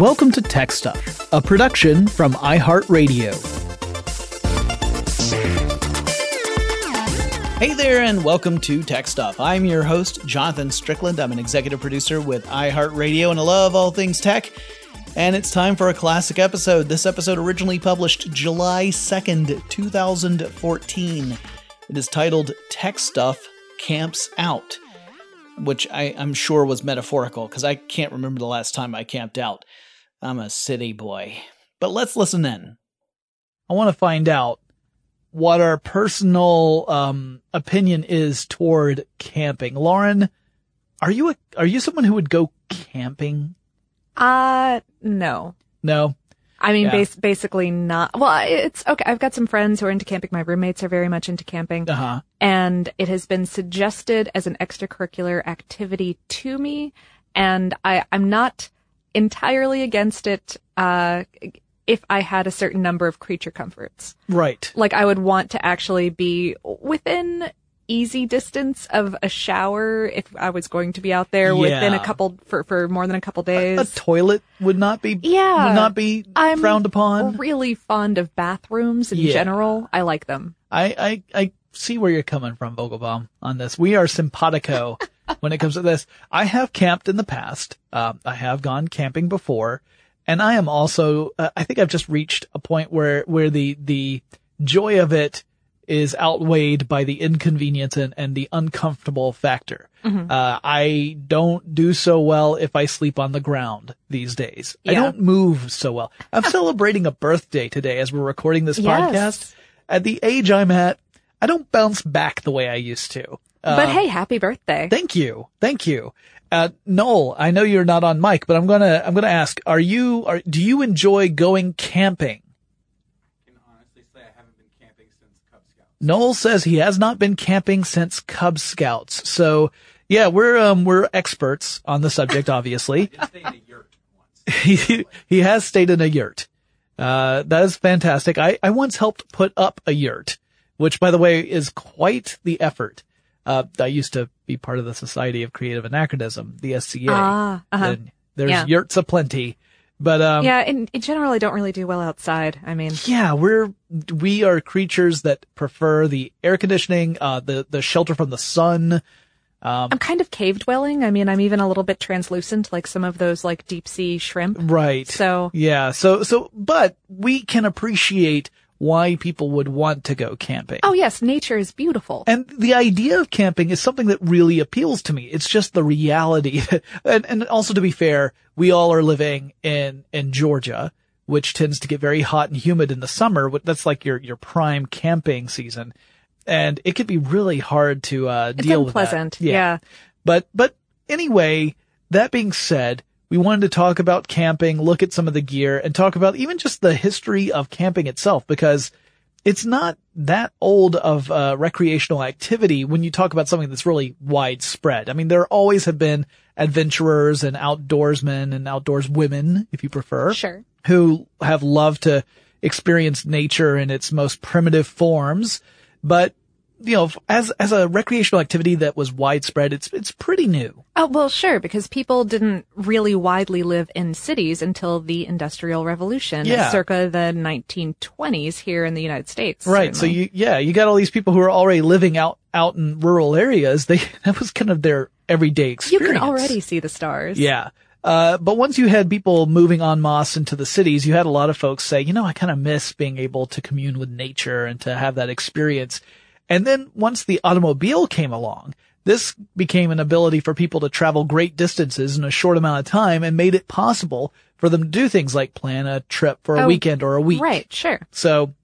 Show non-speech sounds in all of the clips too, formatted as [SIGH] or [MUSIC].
Welcome to Tech Stuff, a production from iHeartRadio. Hey there, and welcome to Tech Stuff. I'm your host, Jonathan Strickland. I'm an executive producer with iHeartRadio, and I love all things tech. And it's time for a classic episode. This episode originally published July 2nd, 2014. It is titled Tech Stuff Camps Out, which I, am sure was metaphorical because I can't remember the last time I camped out. I'm a city boy. But let's listen in. I want to find out what our personal um, opinion is toward camping. Lauren, are you a, are you someone who would go camping? Uh, no. No. I mean, yeah. bas- basically not. Well, it's okay. I've got some friends who are into camping. My roommates are very much into camping. Uh-huh. And it has been suggested as an extracurricular activity to me. And I, I'm not entirely against it, uh, if I had a certain number of creature comforts. Right. Like I would want to actually be within easy distance of a shower if I was going to be out there yeah. within a couple for for more than a couple days. A, a toilet would not be yeah would not be I'm frowned upon. Really fond of bathrooms in yeah. general. I like them. I, I I see where you're coming from, Vogelbaum, on this. We are simpatico [LAUGHS] when it comes to this. I have camped in the past. Uh, I have gone camping before, and I am also. Uh, I think I've just reached a point where where the the joy of it is outweighed by the inconvenience and, and the uncomfortable factor. Mm-hmm. Uh, I don't do so well if I sleep on the ground these days. Yeah. I don't move so well. I'm celebrating a birthday today as we're recording this yes. podcast. At the age I'm at, I don't bounce back the way I used to. Uh, but hey, happy birthday. Thank you. Thank you. Uh, Noel, I know you're not on mic, but I'm gonna, I'm gonna ask, are you, are, do you enjoy going camping? Noel says he has not been camping since Cub Scouts. So yeah, we're um we're experts on the subject, [LAUGHS] obviously. [LAUGHS] he he has stayed in a yurt. Uh, that is fantastic. I I once helped put up a yurt, which by the way is quite the effort. Uh, I used to be part of the Society of Creative Anachronism, the SCA. Ah, uh-huh. there's yeah. yurts aplenty. But um, yeah, in, in general, I don't really do well outside. I mean, yeah, we're we are creatures that prefer the air conditioning, uh, the the shelter from the sun. Um, I'm kind of cave dwelling. I mean, I'm even a little bit translucent, like some of those like deep sea shrimp. Right. So yeah. So so, but we can appreciate why people would want to go camping. Oh yes, nature is beautiful. And the idea of camping is something that really appeals to me. It's just the reality. [LAUGHS] and, and also to be fair, we all are living in, in Georgia, which tends to get very hot and humid in the summer. That's like your, your prime camping season. And it could be really hard to, uh, deal with that. Yeah. yeah. But, but anyway, that being said, we wanted to talk about camping, look at some of the gear and talk about even just the history of camping itself because it's not that old of a recreational activity when you talk about something that's really widespread. I mean, there always have been adventurers and outdoorsmen and outdoors women, if you prefer. Sure. Who have loved to experience nature in its most primitive forms. But you know, as as a recreational activity that was widespread, it's it's pretty new. Oh well, sure, because people didn't really widely live in cities until the Industrial Revolution, yeah. circa the 1920s here in the United States. Right. Certainly. So you yeah, you got all these people who are already living out out in rural areas. They [LAUGHS] that was kind of their everyday experience. You can already see the stars. Yeah. Uh, but once you had people moving en masse into the cities, you had a lot of folks say, you know, I kind of miss being able to commune with nature and to have that experience. And then once the automobile came along, this became an ability for people to travel great distances in a short amount of time and made it possible for them to do things like plan a trip for a oh, weekend or a week. Right, sure. So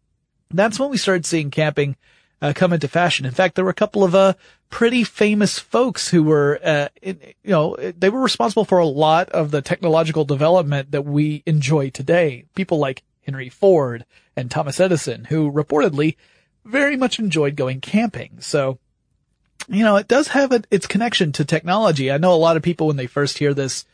that's when we started seeing camping uh, come into fashion. In fact, there were a couple of uh, pretty famous folks who were, uh, in, you know, they were responsible for a lot of the technological development that we enjoy today. People like Henry Ford and Thomas Edison, who reportedly very much enjoyed going camping. So, you know, it does have a, its connection to technology. I know a lot of people when they first hear this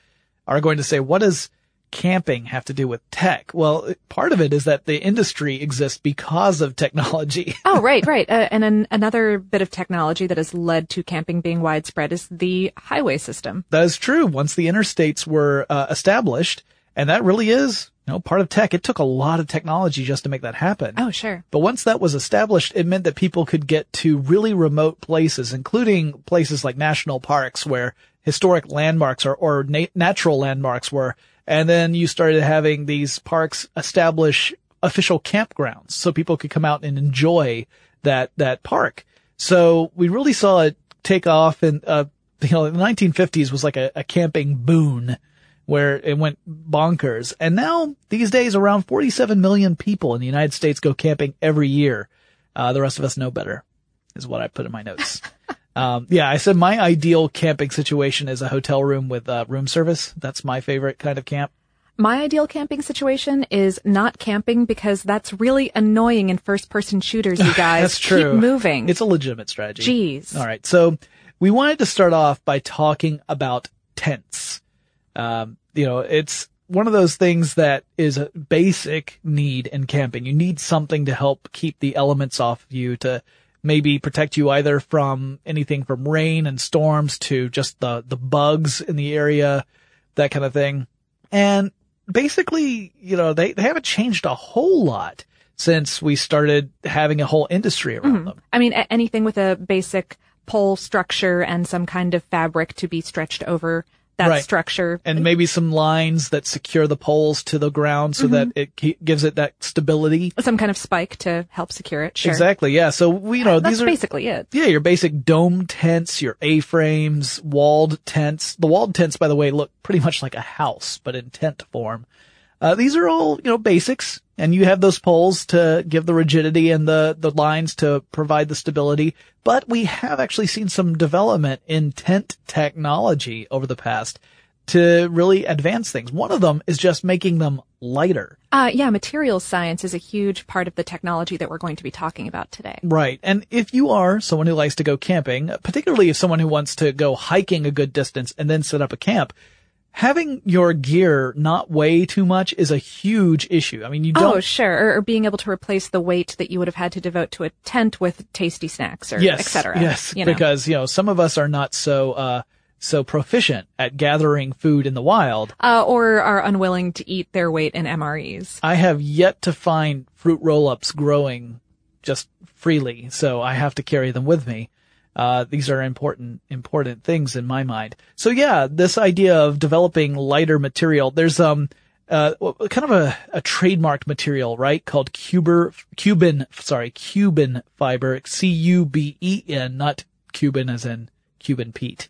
are going to say, what does camping have to do with tech? Well, part of it is that the industry exists because of technology. [LAUGHS] oh, right, right. Uh, and an, another bit of technology that has led to camping being widespread is the highway system. That is true. Once the interstates were uh, established, And that really is, you know, part of tech. It took a lot of technology just to make that happen. Oh, sure. But once that was established, it meant that people could get to really remote places, including places like national parks where historic landmarks or, or na- natural landmarks were. And then you started having these parks establish official campgrounds so people could come out and enjoy that, that park. So we really saw it take off and, uh, [LAUGHS] you know, the 1950s was like a, a camping boon where it went bonkers. And now these days around 47 million people in the United States go camping every year. Uh, the rest of us know better is what I put in my notes. [LAUGHS] um, yeah, I said my ideal camping situation is a hotel room with uh, room service. That's my favorite kind of camp. My ideal camping situation is not camping because that's really annoying in first person shooters, you [LAUGHS] guys. That's true. Keep moving. It's a legitimate strategy. Jeez. All right. So we wanted to start off by talking about tents. Um, you know, it's one of those things that is a basic need in camping. You need something to help keep the elements off of you to maybe protect you either from anything from rain and storms to just the, the bugs in the area, that kind of thing. And basically, you know, they, they haven't changed a whole lot since we started having a whole industry around them. I mean, anything with a basic pole structure and some kind of fabric to be stretched over that Right. structure. And maybe some lines that secure the poles to the ground so that mm-hmm. it ke- gives it that stability. some kind of spike to help secure it. Sure. Exactly. Yeah. So we, you know, That's these are basically it. Yeah, your basic dome tents, your A-frames, walled tents. The walled tents, by the way, look pretty much like a house, but in tent form. Uh, these are all, you know, basics, and you have those poles to give the rigidity and the, the lines to provide the stability. But we have actually seen some development in tent technology over the past to really advance things. One of them is just making them lighter. Uh, yeah, materials science is a huge part of the technology that we're going to be talking about today. Right. And if you are someone who likes to go camping, particularly if someone who wants to go hiking a good distance and then set up a camp, having your gear not weigh too much is a huge issue. I mean, you don't. Oh, sure. Or, or being able to replace the weight that you would have had to devote to a tent with tasty snacks or yes. et cetera. Yes. You know. Because, you know, some of us are not so, uh, so proficient at gathering food in the wild. uh, or are unwilling to eat their weight in MREs. I have yet to find fruit roll-ups growing just freely, so I have to carry them with me. Uh, these are important, important things in my mind. So yeah, this idea of developing lighter material, there's, um, uh, kind of a, a trademarked material, right? Called Cuber, Cuben, sorry, Cuben fiber, C-U-B-E-N, not Cuban as in Cuban Pete.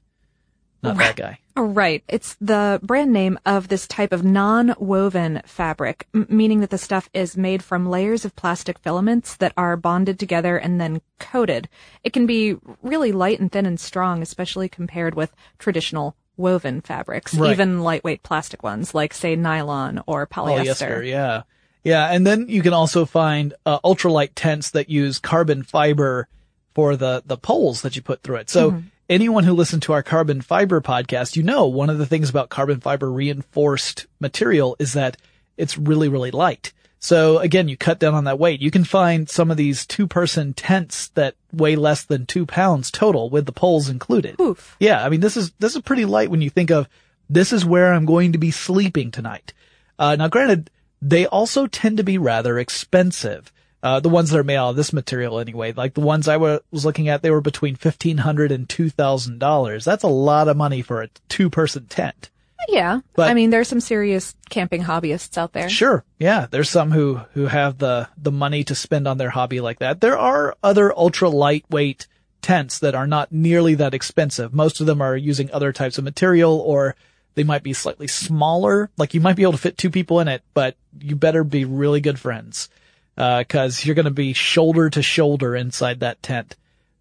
Not that guy. Right. It's the brand name of this type of non-woven fabric, m- meaning that the stuff is made from layers of plastic filaments that are bonded together and then coated. It can be really light and thin and strong, especially compared with traditional woven fabrics, Right. even lightweight plastic ones like say nylon or polyester. Polyester, yeah. Yeah, and then you can also find uh, ultralight tents that use carbon fiber for the the poles that you put through it. So anyone who listened to our carbon fiber podcast, you know one of the things about carbon fiber reinforced material is that it's really really light. So again, you cut down on that weight. You can find some of these two person tents that weigh less than two pounds total with the poles included. Oof. Yeah, I mean this is this is pretty light when you think of this is where I'm going to be sleeping tonight. Uh, now, granted, they also tend to be rather expensive. Uh, the ones that are made out of this material anyway, like the ones I was looking at, they were between fifteen hundred and two thousand dollars. That's a lot of money for a two-person tent. Yeah. But- I mean, there's some serious camping hobbyists out there. Sure. Yeah. There's some who, who have the, the money to spend on their hobby like that. There are other ultra lightweight tents that are not nearly that expensive. Most of them are using other types of material or they might be slightly smaller. Like you might be able to fit two people in it, but you better be really good friends. Uh, cause you're going to be shoulder to shoulder inside that tent,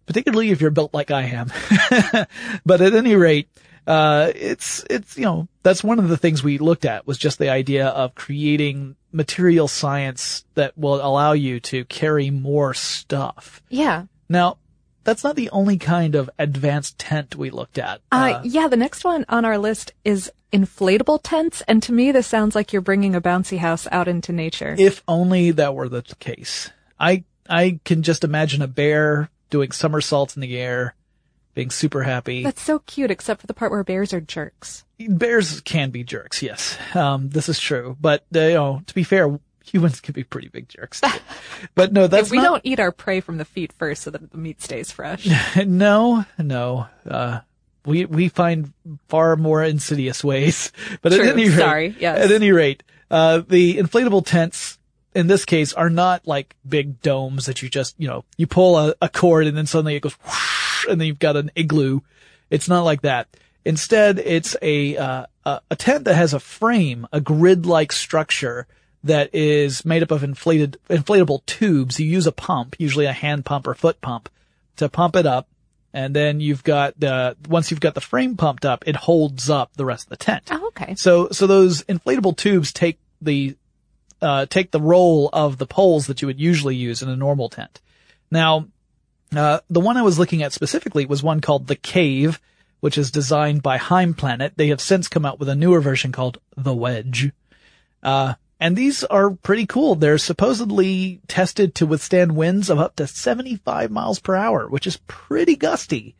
particularly if you're built like I am. [LAUGHS] but at any rate, uh, it's, it's, you know, that's one of the things we looked at was just the idea of creating material science that will allow you to carry more stuff. Yeah. Now, that's not the only kind of advanced tent we looked at. Uh, yeah, the next one on our list is inflatable tents, and to me, this sounds like you're bringing a bouncy house out into nature. if only that were the case. I, I can just imagine a bear doing somersaults in the air being super happy. That's so cute, except for the part where bears are jerks. Bears can be jerks, yes. Um, this is true. But, uh, you know, to be fair, humans can be pretty big jerks. But no, that's If we not, don't eat our prey from the feet first so that the meat stays fresh. [LAUGHS] no, no. Uh, we we find far more insidious ways. [LAUGHS] But True, at any rate, sorry, yes. at any rate, uh, the inflatable tents in this case are not like big domes that you just you know you pull a, a cord and then suddenly it goes whoosh, and then you've got an igloo. It's not like that. Instead, it's a uh, a, a tent that has a frame, a grid-like structure that is made up of inflated inflatable tubes. You use a pump, usually a hand pump or foot pump, to pump it up. And then you've got the, once you've got the frame pumped up, it holds up the rest of the tent. Oh, okay. So, so those inflatable tubes take the, uh, take the role of the poles that you would usually use in a normal tent. Now, uh, the one I was looking at specifically was one called the Cave, which is designed by Heimplanet. They have since come out with a newer version called the Wedge. Uh, and these are pretty cool. They're supposedly tested to withstand winds of up to 75 miles per hour, which is pretty gusty.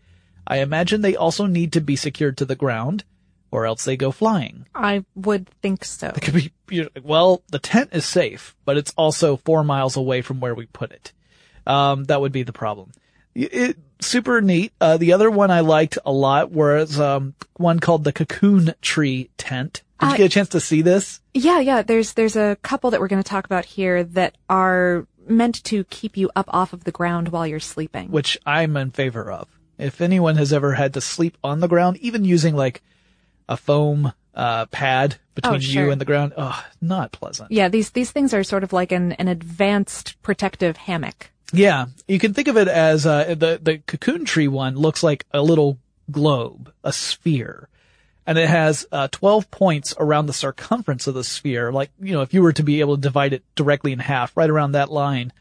I imagine they also need to be secured to the ground or else they go flying. I would think so. It could be, well, the tent is safe, but it's also four miles away from where we put it. Um, that would be the problem. It, super neat. Uh, the other one I liked a lot was, um, one called the cocoon tree tent. Did you Uh, get a chance to see this? Yeah, yeah. There's there's a couple that we're going to talk about here that are meant to keep you up off of the ground while you're sleeping. which I'm in favor of. If anyone has ever had to sleep on the ground, even using like a foam uh, pad between Oh, sure. you and the ground, oh, not pleasant. Yeah, these these things are sort of like an an advanced protective hammock. Yeah, you can think of it as uh, the the cocoon tree one looks like a little globe, a sphere, and it has uh, 12 points around the circumference of the sphere. Like you know, if you were to be able to divide it directly in half, right around that line,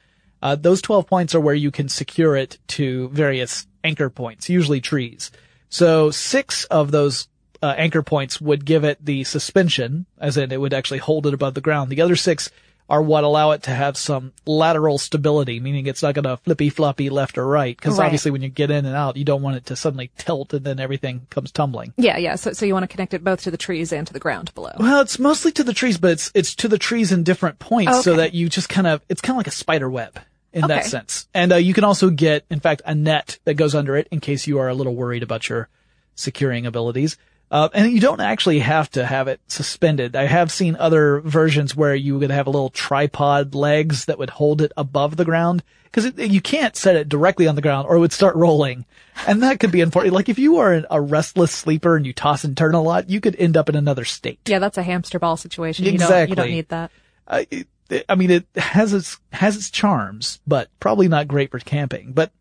uh, those 12 points are where you can secure it to various anchor points, usually trees. So six of those uh, anchor points would give it the suspension, as in it would actually hold it above the ground. The other six are what allow it to have some lateral stability, meaning it's not going to flippy floppy left or right. Because Right. obviously, when you get in and out, you don't want it to suddenly tilt and then everything comes tumbling. Yeah, yeah. So so you want to connect it both to the trees and to the ground below. Well, it's mostly to the trees, but it's it's to the trees in different points, so that you just kind of it's kind of like a spider web in that sense. And uh, you can also get, in fact, a net that goes under it in case you are a little worried about your securing abilities. Uh, and you don't actually have to have it suspended. I have seen other versions where you would have a little tripod legs that would hold it above the ground because you can't set it directly on the ground or it would start rolling. And that could be unfortunate. Like if you are an- a restless sleeper and you toss and turn a lot, you could end up in another state. Yeah, that's a hamster ball situation. You don't you don't need that. I, it- I mean, it has its has its charms, but probably not great for camping. But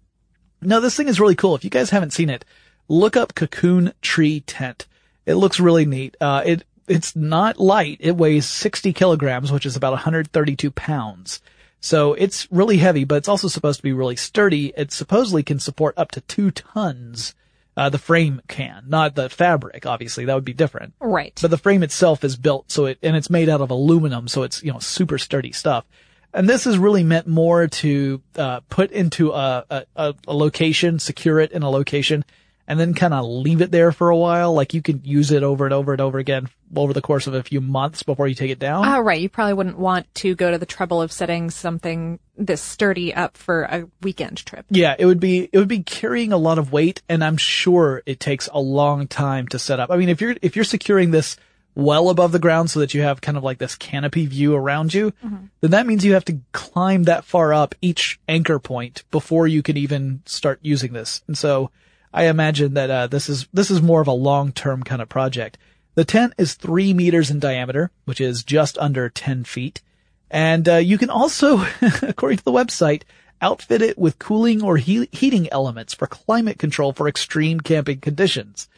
no, this thing is really cool. If you guys haven't seen it, look up Cocoon Tree Tent. It looks really neat. Uh, it it's not light. It weighs 60 kilograms, which is about 132 pounds. So it's really heavy, but it's also supposed to be really sturdy. It supposedly can support up to two tons. Uh, the frame can, not the fabric. Obviously, that would be different. Right. But the frame itself is built so it, and it's made out of aluminum, so it's, you know, super sturdy stuff. And this is really meant more to, uh, put into a, a, a a location, secure it in a location, and then kind of leave it there for a while. Like you can use it over and over and over again over the course of a few months before you take it down. Oh, right. You probably wouldn't want to go to the trouble of setting something this sturdy up for a weekend trip. Yeah, it would be it would be carrying a lot of weight, and I'm sure it takes a long time to set up. I mean, if you're if you're securing this well above the ground so that you have kind of like this canopy view around you, mm-hmm. then that means you have to climb that far up each anchor point before you can even start using this. And so I imagine that uh, this is this is more of a long term kind of project. The tent is three meters in diameter, which is just under ten feet. And uh, you can also, [LAUGHS] according to the website, outfit it with cooling or he- heating elements for climate control for extreme camping conditions.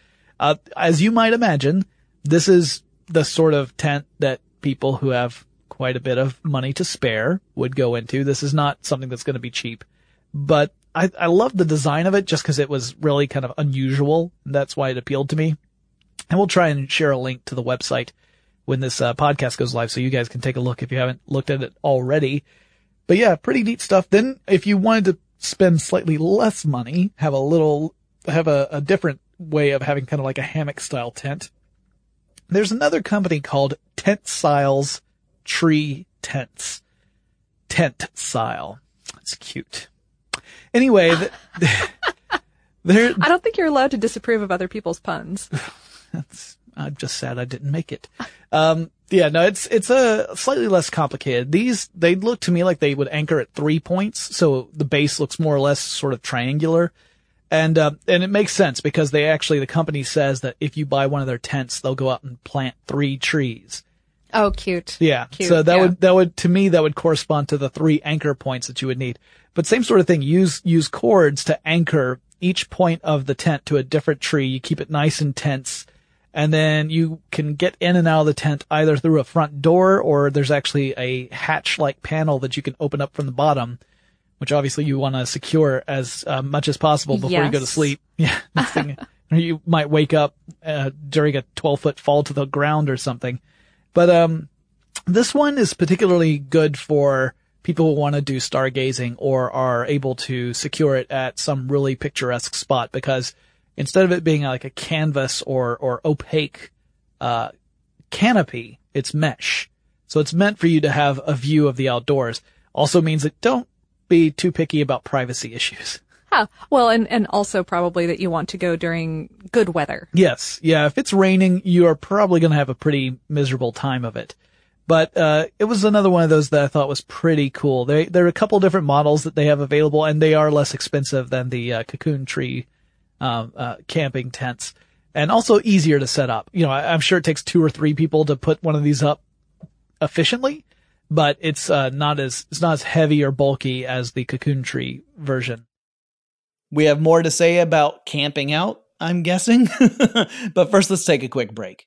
Uh, as you might imagine, this is the sort of tent that people who have quite a bit of money to spare would go into. This is not something that's going to be cheap, but I, I love the design of it just because it was really kind of unusual. That's why it appealed to me. And we'll try and share a link to the website when this uh, podcast goes live so you guys can take a look if you haven't looked at it already. But yeah, pretty neat stuff. Then if you wanted to spend slightly less money, have a little have a, a different way of having kind of like a hammock style tent. There's another company called Tentsiles Tree Tents. Tent style. It's cute. Anyway, the, [LAUGHS] there, I don't think you're allowed to disapprove of other people's puns. [LAUGHS] That's. I'm just sad I didn't make it. Um, yeah, no, it's, it's a slightly less complicated. These, they look to me like they would anchor at three points. So the base looks more or less sort of triangular. And, uh, and it makes sense because they actually, the company says that if you buy one of their tents, they'll go out and plant three trees. Oh, cute. Yeah. Cute, so that yeah. would, that would, to me, that would correspond to the three anchor points that you would need. But same sort of thing. Use, use cords to anchor each point of the tent to a different tree. You keep it nice and tense. And then you can get in and out of the tent either through a front door or there's actually a hatch-like panel that you can open up from the bottom, which obviously you want to secure as uh, much as possible before you go to sleep. [LAUGHS] Yeah. thing- [LAUGHS] you might wake up uh, during a 12 foot fall to the ground or something. But um, this one is particularly good for people who want to do stargazing or are able to secure it at some really picturesque spot because instead of it being like a canvas or or opaque uh, canopy, it's mesh. So it's meant for you to have a view of the outdoors. Also means that don't be too picky about privacy issues. Huh. Well, and, and also probably that you want to go during good weather. Yes. Yeah. If it's raining, you are probably going to have a pretty miserable time of it. But, uh, it was another one of those that I thought was pretty cool. They, there are a couple different models that they have available and they are less expensive than the, uh, cocoon tree, um, uh, camping tents and also easier to set up. You know, I, I'm sure it takes two or three people to put one of these up efficiently, but it's, uh, not as, it's not as heavy or bulky as the cocoon tree version. We have more to say about camping out, I'm guessing. [LAUGHS] but first, let's take a quick break.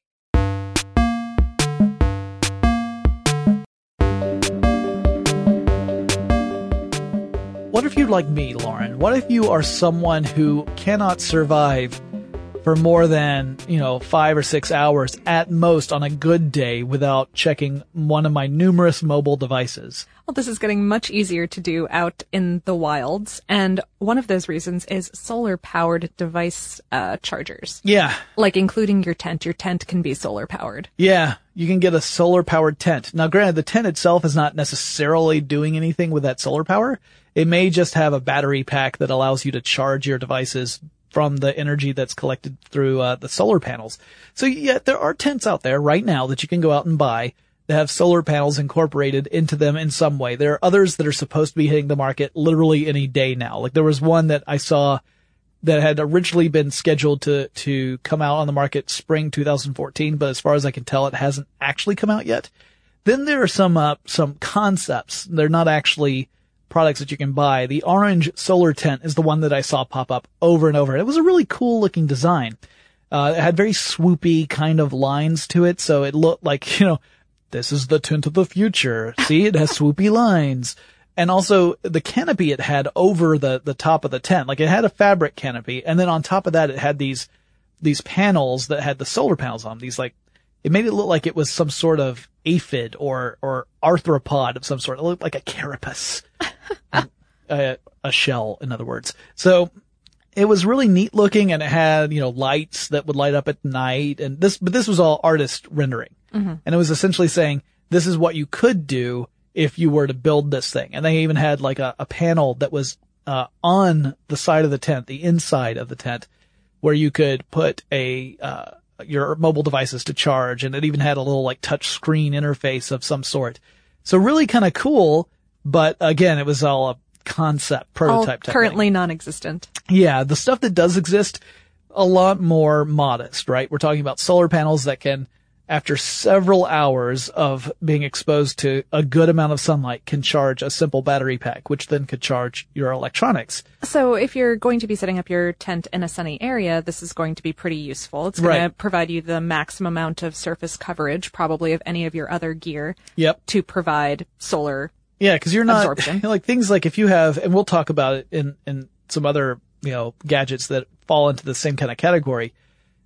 What if you're like me, Lauren? What if you are someone who cannot survive for more than, you know, five or six hours at most on a good day without checking one of my numerous mobile devices? Well, this is getting much easier to do out in the wilds. And one of those reasons is solar powered device uh, chargers. Yeah. Like including your tent. Your tent can be solar powered. Yeah. You can get a solar powered tent. Now, granted, the tent itself is not necessarily doing anything with that solar power. It may just have a battery pack that allows you to charge your devices from the energy that's collected through uh, the solar panels. So yeah, there are tents out there right now that you can go out and buy that have solar panels incorporated into them in some way. There are others that are supposed to be hitting the market literally any day now. Like there was one that I saw that had originally been scheduled to to come out on the market spring 2014, but as far as I can tell, it hasn't actually come out yet. Then there are some uh, some concepts. They're not actually products that you can buy. The orange solar tent is the one that I saw pop up over and over. It was a really cool looking design. Uh, it had very swoopy kind of lines to it, so it looked like [LAUGHS] you know this is the tent of the future. [LAUGHS] See, it has swoopy lines. And also the canopy it had over the, the top of the tent, like it had a fabric canopy. And then on top of that, it had these, these panels that had the solar panels on them. These like, it made it look like it was some sort of aphid or, or arthropod of some sort. It looked like a carapace. [LAUGHS] a, a shell, in other words. So it was really neat looking and it had, you know, lights that would light up at night and this, but this was all artist rendering. And it was essentially saying, this is what you could do if you were to build this thing. And they even had like a, a panel that was, uh, on the side of the tent, the inside of the tent, where you could put a, uh, your mobile devices to charge. And it even had a little like touch screen interface of some sort. So really kind of cool. But again, it was all a concept All prototype type thing. currently non-existent. Yeah, the stuff that does exist, a lot more modest, right? We're talking about solar panels that can, after several hours of being exposed to a good amount of sunlight, can charge a simple battery pack, which then could charge your electronics. So if you're going to be setting up your tent in a sunny area, this is going to be pretty useful. It's going Right. to provide you the maximum amount of surface coverage, probably of any of your other gear, Yep. to provide solar. Yeah, because you're not Absorption. [LAUGHS] like things like if you have, and we'll talk about it in in some other you know gadgets that fall into the same kind of category.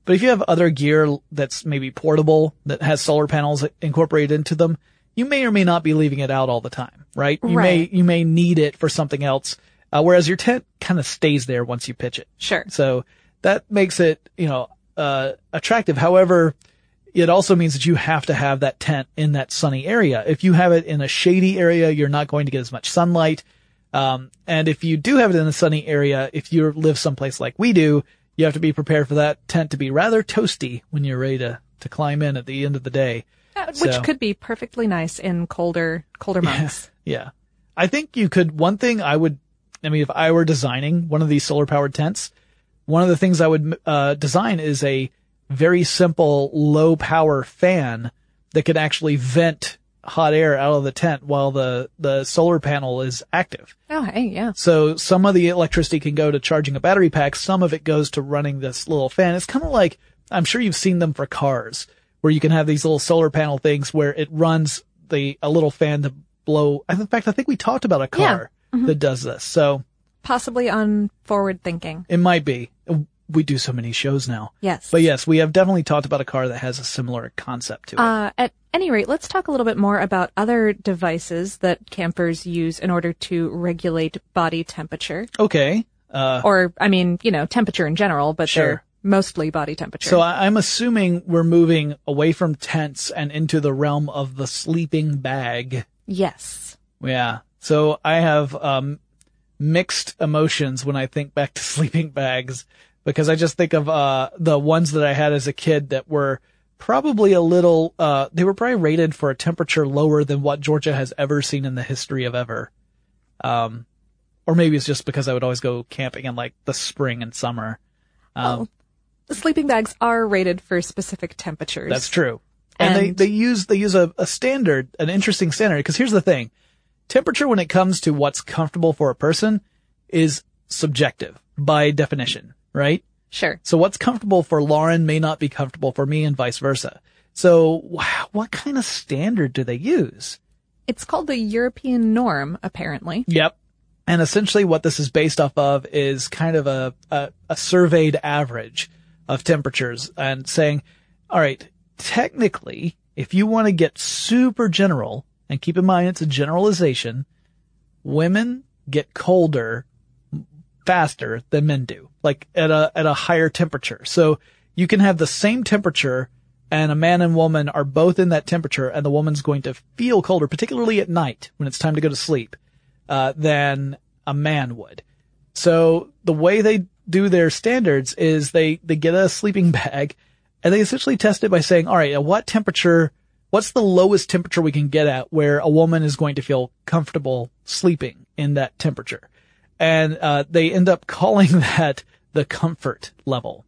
But if you have other gear that's maybe portable that has solar panels incorporated into them, you may or may not be leaving it out all the time, right? You may you may need it for something else. Uh, whereas your tent kind of stays there once you pitch it. Sure. So that makes it, you know, uh, attractive. However, it also means that you have to have that tent in that sunny area. If you have it in a shady area, you're not going to get as much sunlight. Um, and if you do have it in a sunny area, if you live someplace like we do, you have to be prepared for that tent to be rather toasty when you're ready to, to climb in at the end of the day. Uh, which so, could be perfectly nice in colder, colder months. Yeah, [LAUGHS] yeah. I think you could, one thing I would, I mean, if I were designing one of these solar powered tents, one of the things I would, uh, design is a very simple low power fan that could actually vent hot air out of the tent while the, the solar panel is active. Oh, hey, yeah. So some of the electricity can go to charging a battery pack. Some of it goes to running this little fan. It's kind of like, I'm sure you've seen them for cars where you can have these little solar panel things where it runs the, a little fan to blow. In fact, I think we talked about a car yeah. mm-hmm. that does this. So possibly on forward thinking. It might be we do so many shows now. Yes. But yes, we have definitely talked about a car that has a similar concept to it. Uh, at any rate, let's talk a little bit more about other devices that campers use in order to regulate body temperature. Okay. Uh, or, I mean, you know, temperature in general, but sure. they're mostly body temperature. So I'm assuming we're moving away from tents and into the realm of the sleeping bag. Yes. Yeah. So I have, um, mixed emotions when I think back to [LAUGHS] sleeping bags because I just think of uh, the ones that I had as a kid that were probably a little uh, they were probably rated for a temperature lower than what Georgia has ever seen in the history of ever. Um, or maybe it's just because I would always go camping in like the spring and summer. Um, oh, sleeping bags are rated for specific temperatures. That's true. And, and they, they use, they use a, a standard, an interesting standard, because here's the thing. Temperature when it comes to what's comfortable for a person is subjective by definition right? Sure. So what's comfortable for Lauren may not be comfortable for me and vice versa. So what kind of standard do they use? It's called the European norm, apparently. Yep. And essentially what this is based off of is kind of a, a, a surveyed average of temperatures and saying, all right, technically, if you want to get super general, and keep in mind it's a generalization, women get colder faster than men do, like at a, at a higher temperature. So you can have the same temperature and a man and woman are both in that temperature and the woman's going to feel colder, particularly at night when it's time to go to sleep, uh, than a man would. So the way they do their standards is they, they get a sleeping bag and they essentially test it by saying, all right, at what temperature, what's the lowest temperature we can get at where a woman is going to feel comfortable sleeping in that temperature? And uh, they end up calling [LAUGHS] that the comfort level.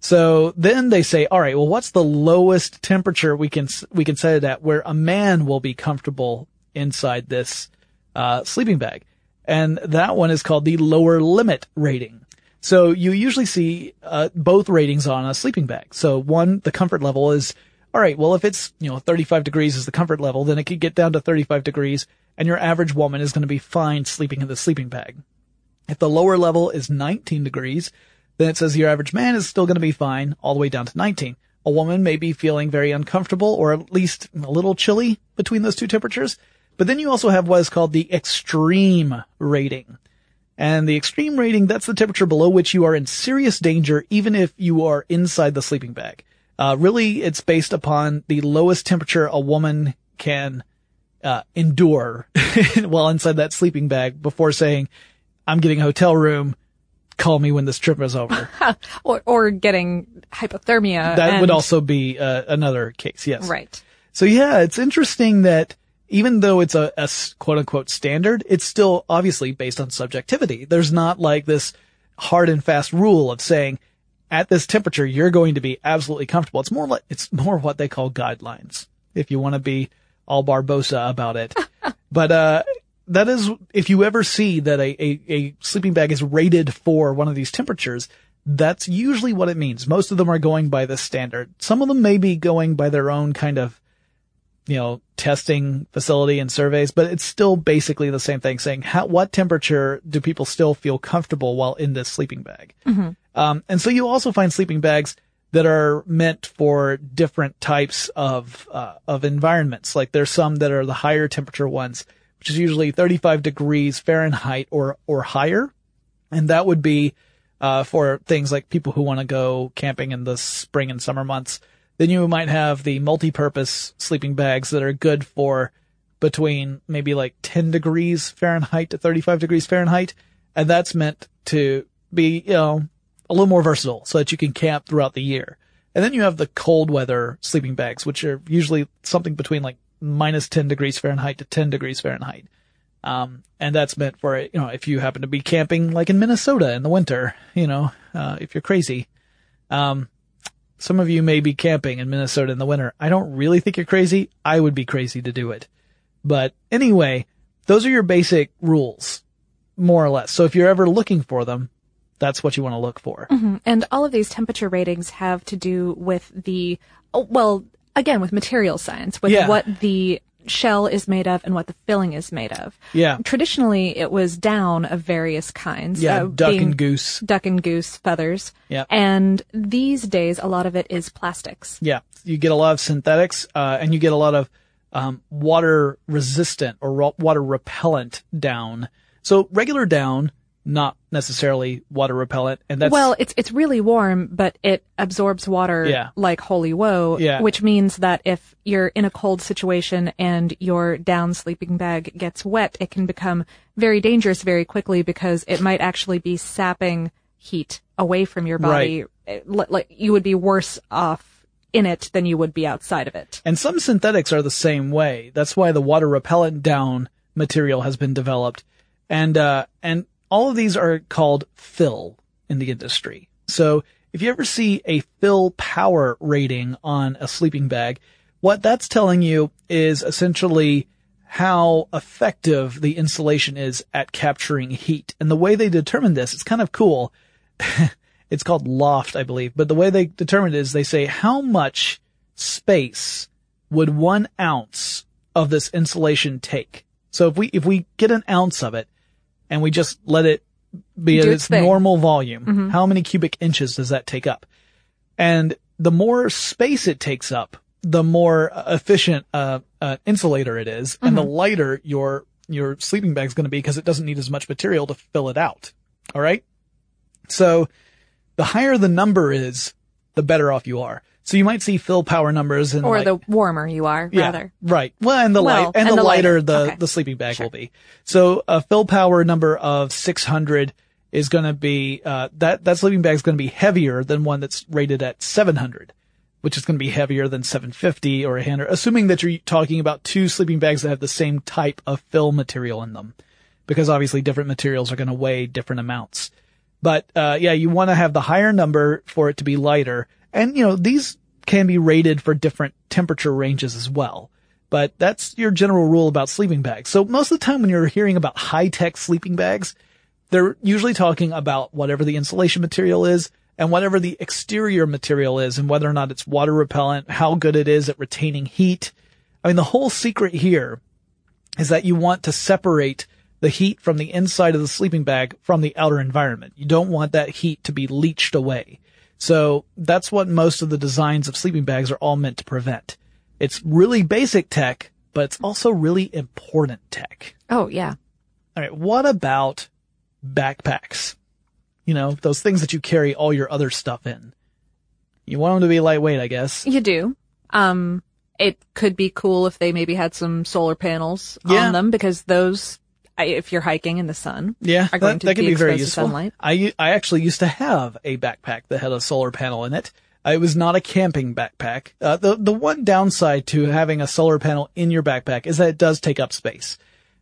So then they say, all right, well, what's the lowest temperature we can we can set it at where a man will be comfortable inside this uh, sleeping bag? And that one is called the lower limit rating. So you usually see uh, both ratings on a sleeping bag. So one, the comfort level is, all right, well, if it's, you know, 35 degrees is the comfort level, then it could get down to 35 degrees and your average woman is going to be fine sleeping in the sleeping bag. If the lower level is 19 degrees, then it says your average man is still going to be fine all the way down to 19. A woman may be feeling very uncomfortable or at least a little chilly between those two temperatures. But then you also have what is called the extreme rating. And the extreme rating, that's the temperature below which you are in serious danger even if you are inside the sleeping bag. Uh, really, it's based upon the lowest temperature a woman can uh, endure [LAUGHS] while inside that sleeping bag before saying, I'm getting a hotel room. Call me when this trip is over. [LAUGHS] or, or getting hypothermia. That and... would also be uh, another case. Yes. Right. So yeah, it's interesting that even though it's a, a quote unquote standard, it's still obviously based on subjectivity. There's not like this hard and fast rule of saying at this temperature, you're going to be absolutely comfortable. It's more like, it's more what they call guidelines. If you want to be all Barbossa about it. [LAUGHS] but, uh, that is, if you ever see that a, a, a sleeping bag is rated for one of these temperatures, that's usually what it means. Most of them are going by this standard. Some of them may be going by their own kind of, you know, testing facility and surveys, but it's still basically the same thing saying how, what temperature do people still feel comfortable while in this sleeping bag? Mm-hmm. Um, and so you also find sleeping bags that are meant for different types of, uh, of environments. Like there's some that are the higher temperature ones which is usually 35 degrees Fahrenheit or, or higher. And that would be, uh, for things like people who want to go camping in the spring and summer months. Then you might have the multi-purpose sleeping bags that are good for between maybe like 10 degrees Fahrenheit to 35 degrees Fahrenheit. And that's meant to be, you know, a little more versatile so that you can camp throughout the year. And then you have the cold weather sleeping bags, which are usually something between like minus 10 degrees Fahrenheit to 10 degrees Fahrenheit. Um, and that's meant for, you know, if you happen to be camping like in Minnesota in the winter, you know, uh, if you're crazy. Um, some of you may be camping in Minnesota in the winter. I don't really think you're crazy. I would be crazy to do it. But anyway, those are your basic rules, more or less. So if you're ever looking for them, that's what you want to look for. Mm-hmm. And all of these temperature ratings have to do with the, oh, well, again, with material science, with Yeah. what the shell is made of and what the filling is made of. Yeah. Traditionally, it was down of various kinds. Yeah, uh, duck and goose. Duck and goose feathers. Yeah. And these days, a lot of it is plastics. Yeah, you get a lot of synthetics, uh, and you get a lot of um, water resistant or ro- water repellent down. So regular down, not necessarily water repellent, and that's well, it's it's really warm, but it absorbs water Yeah. like holy woe. Yeah. Which means that if you're in a cold situation and your down sleeping bag gets wet, it can become very dangerous very quickly because it might actually be sapping heat away from your body. Li- Like you would be worse off in it than you would be outside of it. And some synthetics are the same way. That's why the water repellent down material has been developed. And, uh, and all of these are called fill in the industry. So if you ever see a fill power rating on a sleeping bag, what that's telling you is essentially how effective the insulation is at capturing heat. And the way they determine this, it's kind of cool. [LAUGHS] it's called loft, I believe, but the way they determine it is they say how much space would one ounce of this insulation take? So if we, if we get an ounce of it and we just let it be at its its normal volume, how many cubic inches does that take up? And the more space it takes up, the more uh, efficient uh, uh, insulator it is, and the lighter your your sleeping bag is going to be because it doesn't need as much material to fill it out. All right. So the higher the number is, the better off you are. So you might see fill power numbers and Or like, the warmer you are, yeah, rather. right. Well, and the Well, light and, and the, the lighter, the Okay. the sleeping bag will be. So a fill power number of 600 is going to be uh, that that sleeping bag is going to be heavier than one that's rated at 700, which is going to be heavier than 750 or a hundred. Assuming that you're talking about two sleeping bags that have the same type of fill material in them, because obviously different materials are going to weigh different amounts. But uh, yeah, you want to have the higher number for it to be lighter. And you know, these can be rated for different temperature ranges as well. But that's your general rule about sleeping bags. So most of the time when you're hearing about high-tech sleeping bags, they're usually talking about whatever the insulation material is and whatever the exterior material is and whether or not it's water repellent, how good it is at retaining heat. I mean, the whole secret here is that you want to separate the heat from the inside of the sleeping bag from the outer environment. You don't want that heat to be leached away. So that's what most of the designs of sleeping bags are all meant to prevent. It's really basic tech, but it's also really important tech. Oh, yeah. All right. What about backpacks? You know, those things that you carry all your other stuff in. You want them to be lightweight, I guess. You do. Um, it could be cool if they maybe had some solar panels Yeah. on them because those, if you're hiking in the sun, Yeah, are going that, to that can be, be very useful. sunlight. I I actually used to have a backpack that had a solar panel in it. Uh, It was not a camping backpack. Uh, the the one downside to having a solar panel in your backpack is that it does take up space.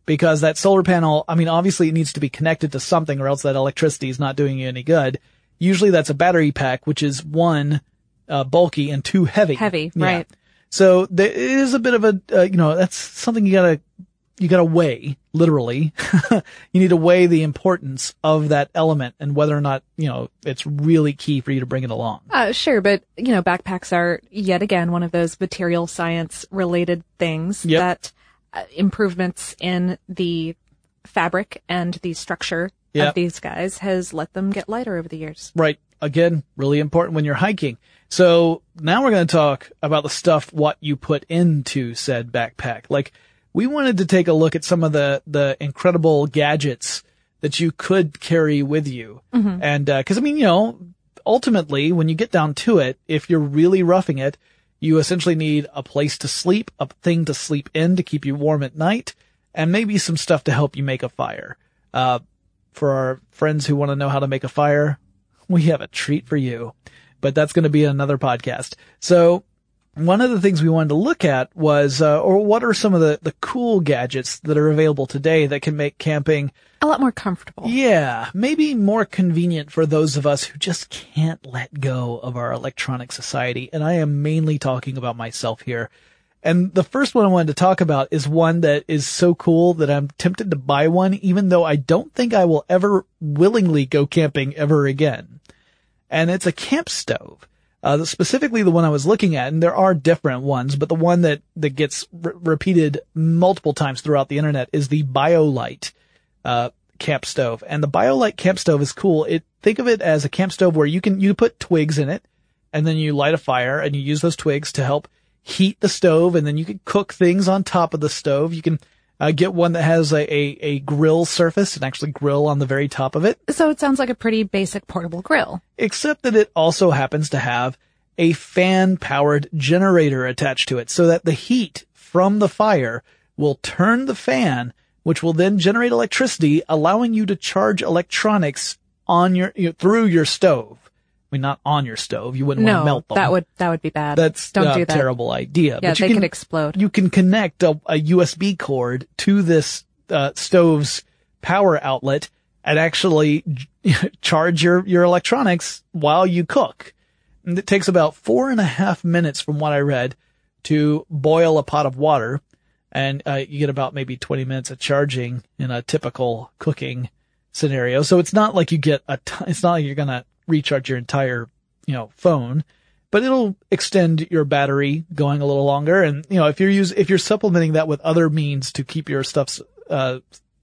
Because that solar panel, I mean, obviously it needs to be connected to something or else that electricity is not doing you any good. Usually that's a battery pack, which is one, uh, bulky and two heavy. Heavy, Yeah. right. So there is a bit of a, uh, you know, that's something you gotta, you gotta weigh, literally. [LAUGHS] you need to weigh the importance of that element and whether or not, you know, it's really key for you to bring it along. Uh, sure, but you know, backpacks are yet again one of those material science related things Yep. that uh, improvements in the fabric and the structure Yep. of these guys has let them get lighter over the years. Right. Again, really important when you're hiking. So now we're going to talk about the stuff, what you put into said backpack. Like we wanted to take a look at some of the, the incredible gadgets that you could carry with you. And, uh 'cause cause I mean, you know, ultimately when you get down to it, if you're really roughing it, you essentially need a place to sleep, a thing to sleep in to keep you warm at night, and maybe some stuff to help you make a fire. Uh, for our friends who want to know how to make a fire, we have a treat for you. But that's going to be another podcast. So one of the things we wanted to look at was, uh, or what are some of the, the cool gadgets that are available today that can make camping, A lot more comfortable. yeah, maybe more convenient for those of us who just can't let go of our electronic society. And I am mainly talking about myself here. And the first one I wanted to talk about is one that is so cool that I'm tempted to buy one, even though I don't think I will ever willingly go camping ever again. And it's a camp stove. Uh, specifically the one I was looking at, and there are different ones, but the one that, that gets re- repeated multiple times throughout the internet is the BioLite, uh, camp stove. And the BioLite camp stove is cool. It, think of it as a camp stove where you can, you put twigs in it, and then you light a fire, and you use those twigs to help heat the stove, and then you can cook things on top of the stove. You can, uh, get one that has a, a, a grill surface and actually grill on the very top of it So it sounds like a pretty basic portable grill. except that it also happens to have a fan powered generator attached to it so that the heat from the fire will turn the fan, which will then generate electricity, allowing you to charge electronics on your, you know, through your stove. I mean, not on your stove. You wouldn't want to melt them. that would that would be bad. That's don't a do that. terrible idea. Yeah, but you they can, could explode. You can connect a, a USB cord to this uh, stove's power outlet and actually [LAUGHS] charge your, your electronics while you cook. And it takes about four and a half minutes from what I read to boil a pot of water. And uh, you get about maybe 20 minutes of charging in a typical cooking scenario. So it's not like you get a ton, it's not like you're going to recharge your entire, you know, phone, but it'll extend your battery going a little longer. And, you know, if you're use, if you're supplementing that with other means to keep your stuff, uh,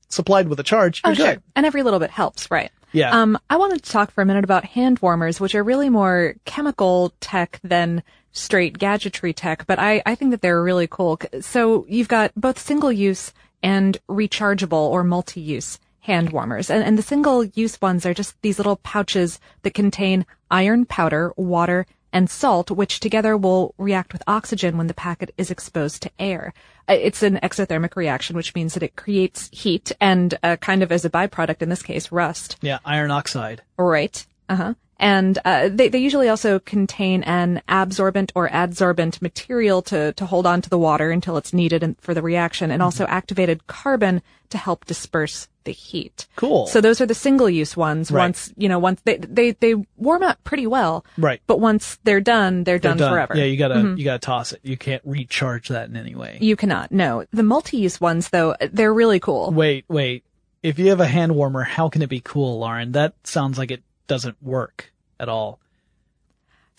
supplied with a charge, you're Oh, good. sure. And every little bit helps, right? Yeah. Um, I wanted to talk for a minute about hand warmers, which are really more chemical tech than straight gadgetry tech, but I, I think that they're really cool. So you've got both single use and rechargeable or multi-use hand warmers. And, and the single use ones are just these little pouches that contain iron powder, water, and salt, which together will react with oxygen when the packet is exposed to air. Uh, It's an exothermic reaction, which means that it creates heat and uh, kind of as a byproduct, in this case, rust. yeah. Iron oxide. Right. Uh huh. And uh, they they usually also contain an absorbent or adsorbent material to to hold on to the water until it's needed in, for the reaction, and also activated carbon to help disperse the heat. Cool. So those are the single use ones. Right. Once you know, once they they they warm up pretty well. Right. But once they're done, they're, They're done, forever. Mm-hmm. Yeah. You gotta, you gotta toss it. You can't recharge that in any way. You cannot. No. The multi-use ones, though, they're really cool. Wait, wait. If you have a hand warmer, how can it be cool, Lauren? That sounds like it doesn't work at all.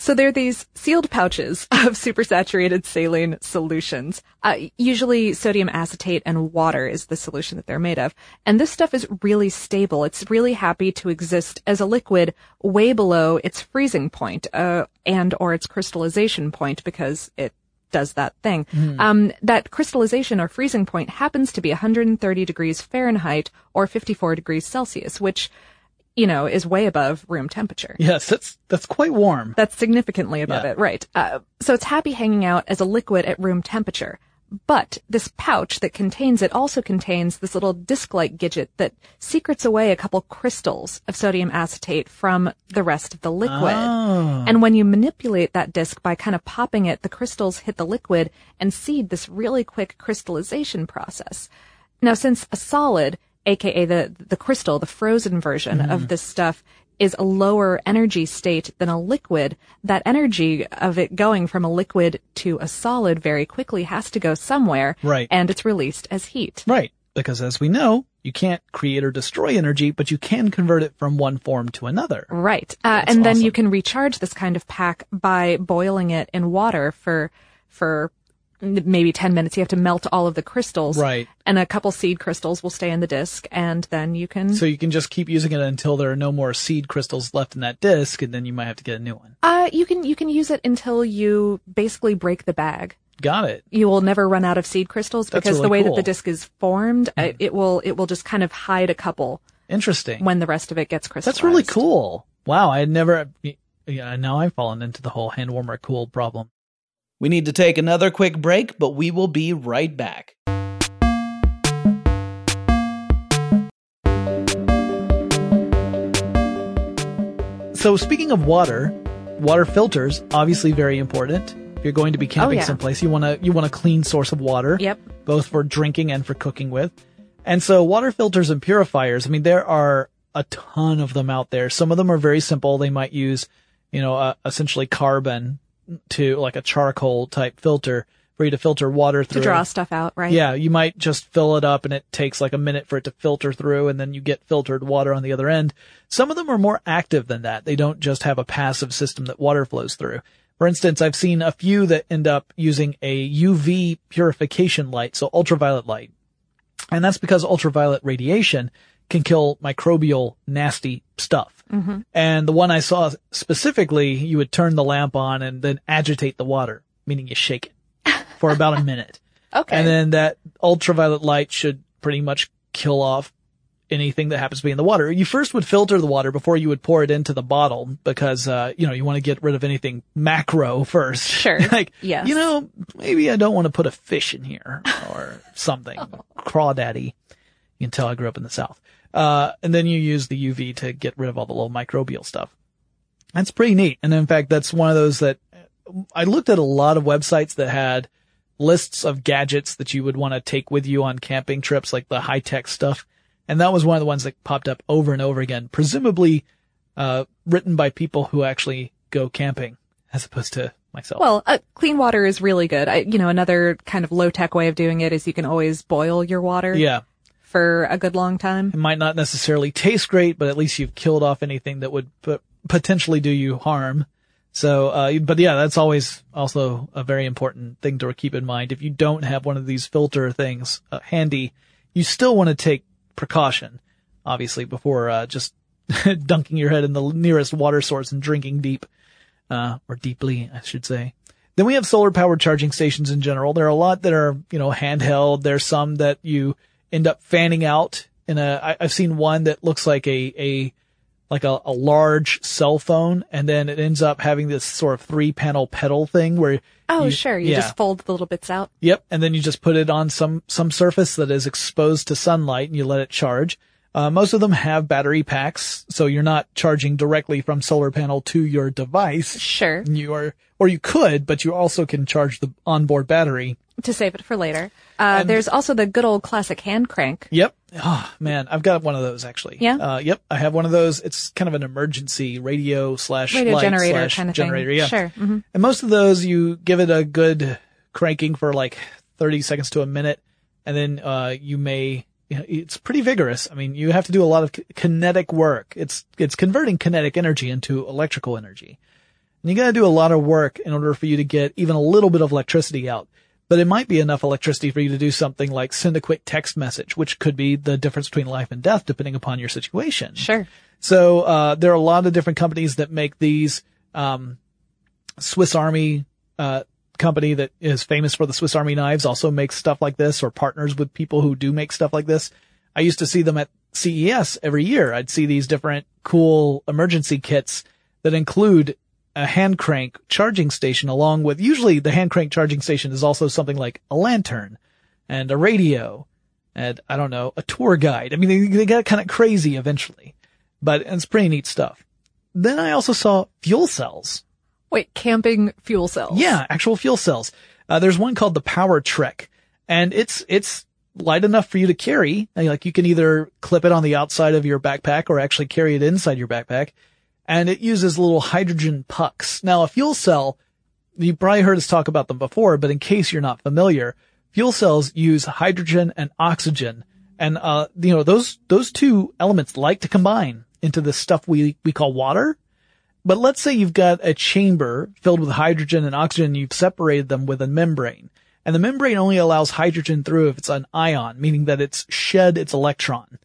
So they're these sealed pouches [LAUGHS] of supersaturated saline solutions. Uh, usually sodium acetate and water is the solution that they're made of. And this stuff is really stable. It's really happy to exist as a liquid way below its freezing point, uh, and or its crystallization point because it does that thing. Um, that crystallization or freezing point happens to be 130 degrees Fahrenheit or 54 degrees Celsius, which, you know, is way above room temperature. Yes, that's, that's quite warm. That's significantly above Yeah. it, right? Uh, so it's happy hanging out as a liquid at room temperature. But this pouch that contains it also contains this little disc-like gadget that secrets away a couple crystals of sodium acetate from the rest of the liquid. Oh. And when you manipulate that disc by kind of popping it, the crystals hit the liquid and seed this really quick crystallization process. Now, since a solid, aka the, the crystal, the frozen version of this stuff, is a lower energy state than a liquid, that energy of it going from a liquid to a solid very quickly has to go somewhere. Right. And it's released as heat. Right. Because as we know, you can't create or destroy energy, but you can convert it from one form to another. Right. Uh, and then you can recharge this kind of pack by boiling it in water for, for maybe 10 minutes. You have to melt all of the crystals. Right. And a couple seed crystals will stay in the disc and then you can, So you can just keep using it until there are no more seed crystals left in that disc, and then you might have to get a new one. uh, you can, you can use it until you basically break the bag. Got it. You will never run out of seed crystals That's because the really way that the disc is formed, uh, it will, it will just kind of hide a couple Interesting. When the rest of it gets crystallized. That's really cool. Wow, I had never. Yeah, now I've fallen into the whole hand warmer cool problem. We need to take another quick break, but we will be right back. So, speaking of water, water filters obviously very important. If you're going to be camping Oh, yeah. someplace, you want to you want a clean source of water. Yep. both for drinking and for cooking with. And so water filters and purifiers, I mean, there are a ton of them out there. Some of them are very simple. They might use, you know, uh, essentially carbon to like a charcoal type filter for you to filter water through. To draw stuff out, right? Yeah, you might just fill it up and it takes like a minute for it to filter through and then you get filtered water on the other end. Some of them are more active than that. They don't just have a passive system that water flows through. For instance, I've seen a few that end up using a UV purification light, so ultraviolet light. And that's because ultraviolet radiation can kill microbial nasty stuff. And the one I saw specifically, you would turn the lamp on and then agitate the water, meaning you shake it [LAUGHS] for about a minute. Okay. And then that ultraviolet light should pretty much kill off anything that happens to be in the water. You first would filter the water before you would pour it into the bottle because, uh, you know, you want to get rid of anything macro first. Sure. [LAUGHS] like, Yes. you know, maybe I don't want to put a fish in here or [LAUGHS] something. Crawdaddy. You can tell I grew up in the South. Uh, and then you use the UV to get rid of all the little microbial stuff. That's pretty neat. And in fact, that's one of those that I looked at a lot of websites that had lists of gadgets that you would want to take with you on camping trips, like the high tech stuff. And that was one of the ones that popped up over and over again, presumably, uh, written by people who actually go camping as opposed to myself. Well, uh, clean water is really good. I, you know, another kind of low tech way of doing it is you can always boil your water yeah. For a good long time. It might not necessarily taste great, but at least you've killed off anything that would p- potentially do you harm. So, uh, but yeah, that's always also a very important thing to keep in mind. If you don't have one of these filter things uh, handy, you still want to take precaution, obviously, before uh, just [LAUGHS] dunking your head in the nearest water source and drinking deep, uh, or deeply, I should say. Then we have solar powered charging stations in general. There are a lot that are, you know, handheld. There's some that you end up fanning out in a, I, I've seen one that looks like a, a, like a, a large cell phone and then it ends up having this sort of three panel pedal thing where Oh, you- sure. You yeah. just fold the little bits out. Yep. And then you just put it on some, some surface that is exposed to sunlight and you let it charge. Uh, most of them have battery packs, so you're not charging directly from solar panel to your device. Sure. You are, or you could, but you also can charge the onboard battery. To save it for later. Uh, there's also the good old classic hand crank. Yep. Oh man, I've got one of those actually. Yeah? Uh, yep. I have one of those. It's kind of an emergency radio slash Radio light generator slash kind of generator. thing. Yeah. Sure. hmm And most of those, you give it a good cranking for like 30 seconds to a minute, and then uh, you may. you know, It's pretty vigorous. I mean, you have to do a lot of k- kinetic work. It's it's converting kinetic energy into electrical energy, and you got to do a lot of work in order for you to get even a little bit of electricity out. But it might be enough electricity for you to do something like send a quick text message, which could be the difference between life and death, depending upon your situation. Sure. So uh, there are a lot of different companies that make these. Um, Swiss Army uh, company that is famous for the Swiss Army knives also makes stuff like this, or partners with people who do make stuff like this. I used to see them at CES every year. I'd see these different cool emergency kits that include a hand crank charging station along with usually the hand crank charging station is also something like a lantern and a radio and I don't know, a tour guide. I mean, they, they got kind of crazy eventually, but it's pretty neat stuff. Then I also saw fuel cells. Wait, camping fuel cells. Yeah, actual fuel cells. Uh, there's one called the PowerTrekk, and it's it's light enough for you to carry. Like you can either clip it on the outside of your backpack or actually carry it inside your backpack. And it uses little hydrogen pucks. Now, a fuel cell, you probably heard us talk about them before, but in case you're not familiar, fuel cells use hydrogen and oxygen. And, uh, you know, those, those two elements like to combine into the stuff we, we call water. But let's say you've got a chamber filled with hydrogen and oxygen, you've separated them with a membrane. And the membrane only allows hydrogen through if it's an ion, meaning that it's shed its electron.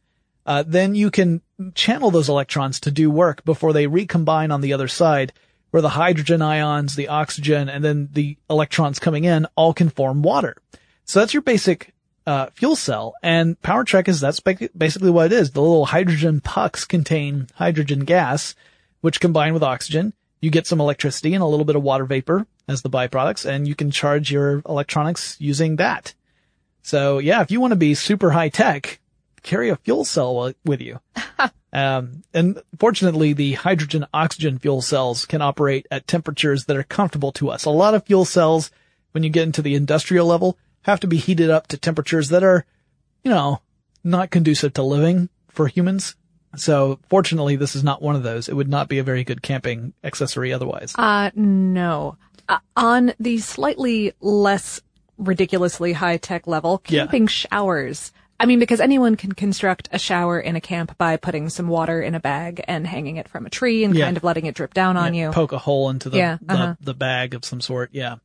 Uh, then you can channel those electrons to do work before they recombine on the other side, where the hydrogen ions, the oxygen, and then the electrons coming in all can form water. So that's your basic uh, fuel cell. And PowerTrekk is that's basically what it is. The little hydrogen pucks contain hydrogen gas, which combined with oxygen, you get some electricity and a little bit of water vapor as the byproducts, and you can charge your electronics using that. So yeah, if you want to be super high tech, carry a fuel cell with you. [LAUGHS] um, and fortunately, the hydrogen oxygen fuel cells can operate at temperatures that are comfortable to us. A lot of fuel cells, when you get into the industrial level, have to be heated up to temperatures that are, you know, not conducive to living for humans. So fortunately, this is not one of those. It would not be a very good camping accessory otherwise. Uh, no. Uh, on the slightly less ridiculously high tech level, camping yeah. showers. I mean, because anyone can construct a shower in a camp by putting some water in a bag and hanging it from a tree and yeah. kind of letting it drip down on you. Poke a hole into the, yeah, uh-huh. the, the, bag of some sort. Yeah.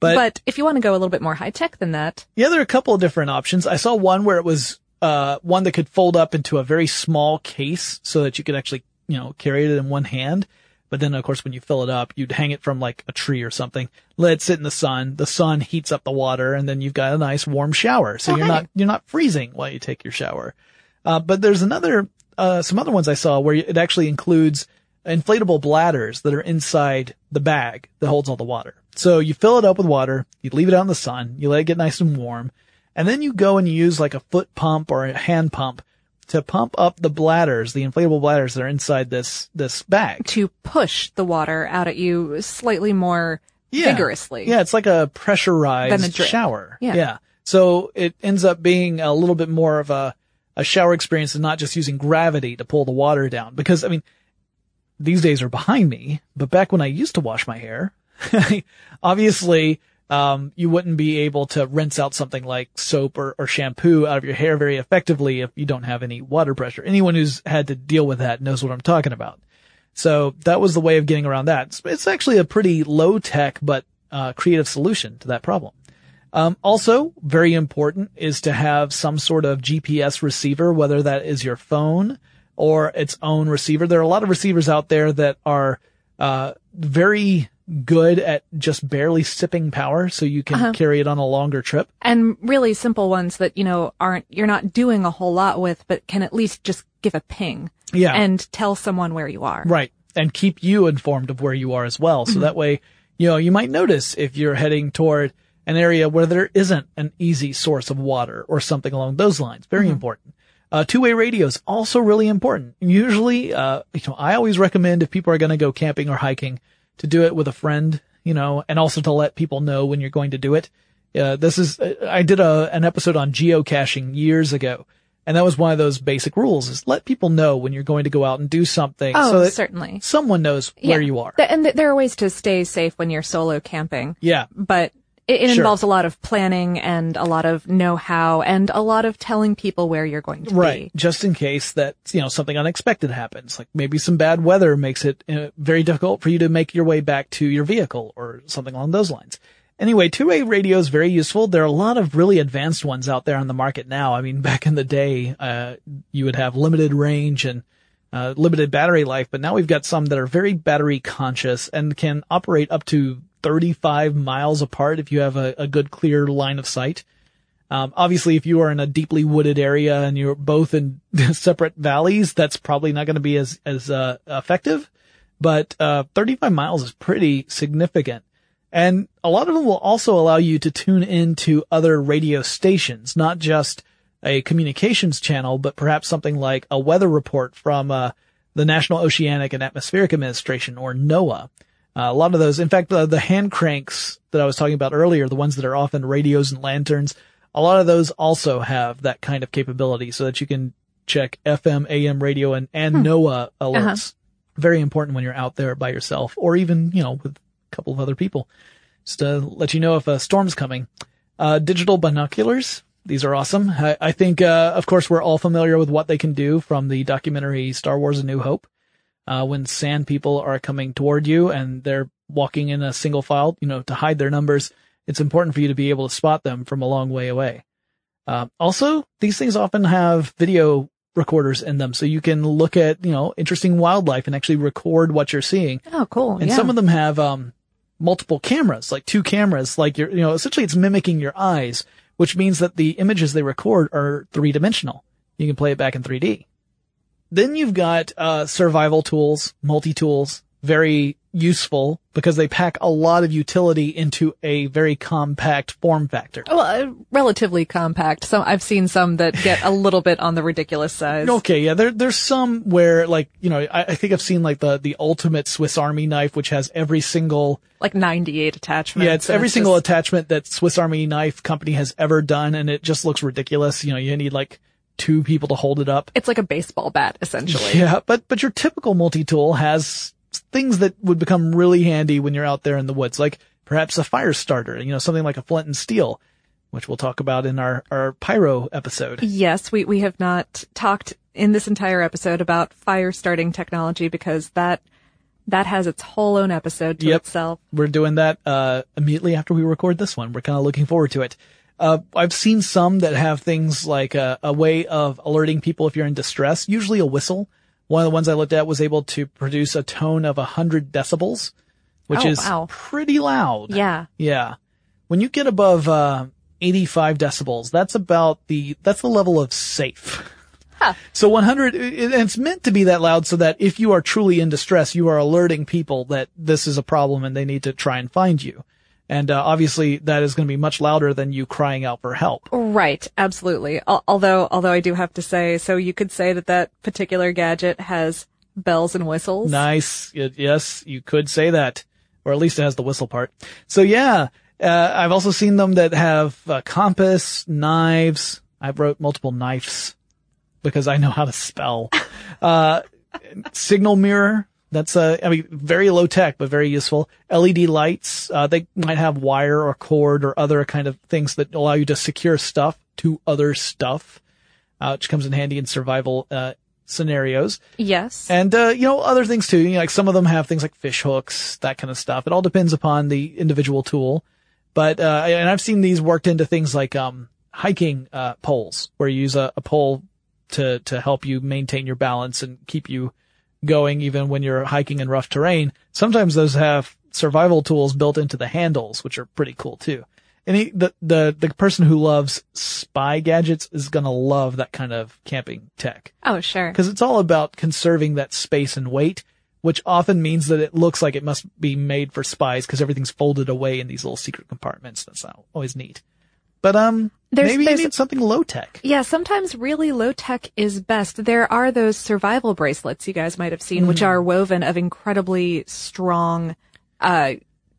But, but if you want to go a little bit more high tech than that. Yeah, there are a couple of different options. I saw one where it was, uh, one that could fold up into a very small case so that you could actually, you know, carry it in one hand. But then, of course, when you fill it up, you'd hang it from like a tree or something, let it sit in the sun. The sun heats up the water and then you've got a nice warm shower. So you're not, you're not freezing while you take your shower. Uh, but there's another, uh, some other ones I saw where it actually includes inflatable bladders that are inside the bag that holds all the water. So you fill it up with water, you leave it out in the sun, you let it get nice and warm, and then you go and you use like a foot pump or a hand pump to pump up the bladders, the inflatable bladders that are inside this, this bag. To push the water out at you slightly more yeah. vigorously. Yeah, it's like a pressurized a shower. Yeah. yeah. So it ends up being a little bit more of a, a shower experience and not just using gravity to pull the water down. Because, I mean, these days are behind me, but back when I used to wash my hair, [LAUGHS] obviously um, you wouldn't be able to rinse out something like soap or, or shampoo out of your hair very effectively if you don't have any water pressure. Anyone who's had to deal with that knows what I'm talking about. So that was the way of getting around that. It's, actually a pretty low tech but uh, creative solution to that problem. Um, also, very important is to have some sort of GPS receiver, whether that is your phone or its own receiver. There are a lot of receivers out there that are uh, very good at just barely sipping power so you can uh-huh. carry it on a longer trip. And really simple ones that, you know, aren't, you're not doing a whole lot with, but can at least just give a ping. Yeah. And tell someone where you are. Right. And keep you informed of where you are as well. So mm-hmm. that way, you know, you might notice if you're heading toward an area where there isn't an easy source of water or something along those lines. Very mm-hmm. important. Uh, two-way radio is also really important. Usually, uh, you know, I always recommend if people are going to go camping or hiking, to do it with a friend, you know, and also to let people know when you're going to do it. Uh, this is, I did a, an episode on geocaching years ago. And that was one of those basic rules is let people know when you're going to go out and do something. Oh, so that certainly. Someone knows yeah. where you are. And there are ways to stay safe when you're solo camping. Yeah. But it, it sure. involves a lot of planning and a lot of know-how and a lot of telling people where you're going to right. be. Right. Just in case that, you know, something unexpected happens. Like maybe some bad weather makes it uh, very difficult for you to make your way back to your vehicle or something along those lines. Anyway, two-way radio is very useful. There are a lot of really advanced ones out there on the market now. I mean, [LAUGHS] back in the day, uh, you would have limited range and uh, limited battery life, but now we've got some that are very battery conscious and can operate up to 35 miles apart if you have a, a good clear line of sight. Um, obviously, if you are in a deeply wooded area and you're both in [LAUGHS] separate valleys, that's probably not going to be as as uh, effective. But uh, 35 miles is pretty significant, and a lot of them will also allow you to tune into other radio stations, not just a communications channel, but perhaps something like a weather report from uh, the National Oceanic and Atmospheric Administration or NOAA. Uh, a lot of those, in fact, the, the hand cranks that I was talking about earlier, the ones that are often radios and lanterns, a lot of those also have that kind of capability so that you can check FM, AM radio and, and hmm. NOAA alerts. Uh-huh. Very important when you're out there by yourself or even, you know, with a couple of other people. Just to let you know if a storm's coming. Uh, digital binoculars. These are awesome. I, I think, uh, of course, we're all familiar with what they can do from the documentary Star Wars A New Hope uh, when sand people are coming toward you and they're walking in a single file, you know, to hide their numbers, it's important for you to be able to spot them from a long way away. Uh, also, these things often have video recorders in them, so you can look at, you know, interesting wildlife and actually record what you're seeing. Oh, cool. And yeah. some of them have, um, multiple cameras, like two cameras, like you're, you know, essentially it's mimicking your eyes, which means that the images they record are three dimensional. You can play it back in 3D. Then you've got, uh, survival tools, multi-tools, very useful because they pack a lot of utility into a very compact form factor. Well, uh, relatively compact. So I've seen some that get a little bit on the ridiculous size. Okay, yeah, there, there's some where like, you know, I, I think I've seen like the, the ultimate Swiss Army knife, which has every single, Like 98 attachments. yeah, it's every single just- attachment that Swiss Army knife company has ever done and it just looks ridiculous. You know, you need like two people to hold it up. it's like a baseball bat, essentially. Yeah, but but your typical multi-tool has things that would become really handy when you're out there in the woods, like perhaps a fire starter, you know, something like a flint and steel, which we'll talk about in our our pyro episode. Yes, we, we have not talked in this entire episode about fire starting technology because that, that has its whole own episode to Yep. itself. We're doing that uh immediately after we record this one. We're kind of looking forward to it. Uh, I've seen some that have things like a, a way of alerting people if you're in distress, usually a whistle. One of the ones I looked at was able to produce a tone of 100 decibels, which Oh, is wow. pretty loud. Yeah. Yeah. When you get above, uh, 85 decibels, that's about the, that's the level of safe. So 100, it- it's meant to be that loud so that if you are truly in distress, you are alerting people that this is a problem and they need to try and find you. And, uh, obviously that is going to be much louder than you crying out for help. Right, absolutely. Al- Although, although I do have to say, so you could say that that particular gadget has bells and whistles. Nice. Yes, you could say that. Or at least it has the whistle part. So yeah, uh, I've also seen them that have uh, compass, knives. I've wrote multiple knives because I know how to spell. Uh, signal mirror. That's uh, I mean, very low tech, but very useful. LED lights. Uh, they might have wire or cord or other kind of things that allow you to secure stuff to other stuff, uh, which comes in handy in survival, uh, scenarios. Yes. And, uh, you know, other things too. You know, like some of them have things like fish hooks, that kind of stuff. It all depends upon the individual tool. But, uh, and I've seen these worked into things like, um, hiking, uh, poles where you use a, a pole to, to help you maintain your balance and keep you going even when you're hiking in rough terrain. Sometimes those have survival tools built into the handles, which are pretty cool too. And he, the, the, the person who loves spy gadgets is gonna love that kind of camping tech oh, sure. because it's all about conserving that space and weight, which often means that it looks like it must be made for spies because everything's folded away in these little secret compartments. That's not always neat. But um, There's- maybe there's- you need something low tech. Yeah, sometimes really low tech is best. There are those survival bracelets you guys might have seen, which are woven of incredibly strong, uh,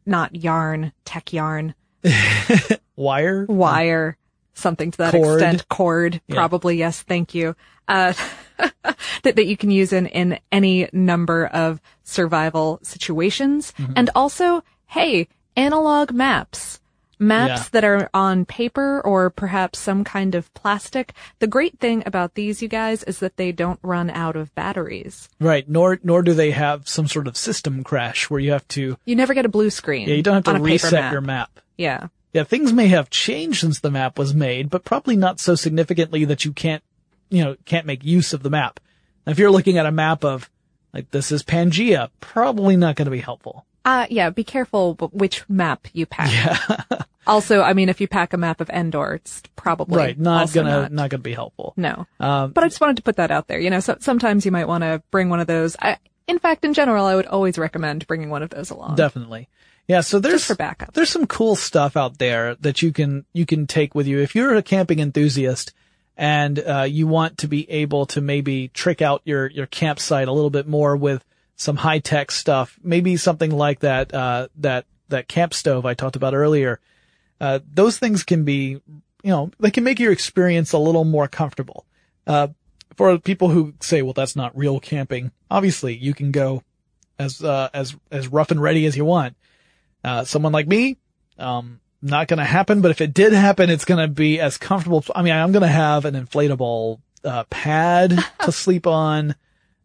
not yarn, tech yarn, [LAUGHS] Wire. wire, something to that Cord. extent. Cord, Yeah. probably. Yes. Thank you. Uh, [LAUGHS] that, that you can use in, in any number of survival situations. Mm-hmm. And also, hey, analog maps. Maps Yeah. that are on paper or perhaps some kind of plastic. The great thing about these, you guys, is that they don't run out of batteries. Right. Nor nor do they have some sort of system crash where you have to. You never get a blue screen. Yeah, you don't have to on a paper reset map. your map. Yeah. Yeah, things may have changed since the map was made, but probably not so significantly that you can't, you know, can't make use of the map. Now, if you're looking at a map of, like, this is Pangea, probably not going to be helpful. Uh, yeah, be careful which map you pack. [LAUGHS] also, I mean, if you pack a map of Endor, it's probably right, not gonna, not. not. gonna be helpful. No. Um, But I just wanted to put that out there. You know, so, sometimes you might want to bring one of those. I, in fact, in general, I would always recommend bringing one of those along. Definitely. Yeah, so there's, Just for backup. there's some cool stuff out there that you can, you can take with you. If you're a camping enthusiast and, uh, you want to be able to maybe trick out your, your campsite a little bit more with some high tech stuff, maybe something like that, uh, that, that camp stove I talked about earlier. Uh, those things can be, you know, they can make your experience a little more comfortable. Uh, for people who say, well, that's not real camping, obviously you can go as, uh, as, as rough and ready as you want. Uh, someone like me, um, not gonna happen, but if it did happen, it's gonna be as comfortable. I mean, I'm gonna have an inflatable, uh, pad to [LAUGHS] sleep on.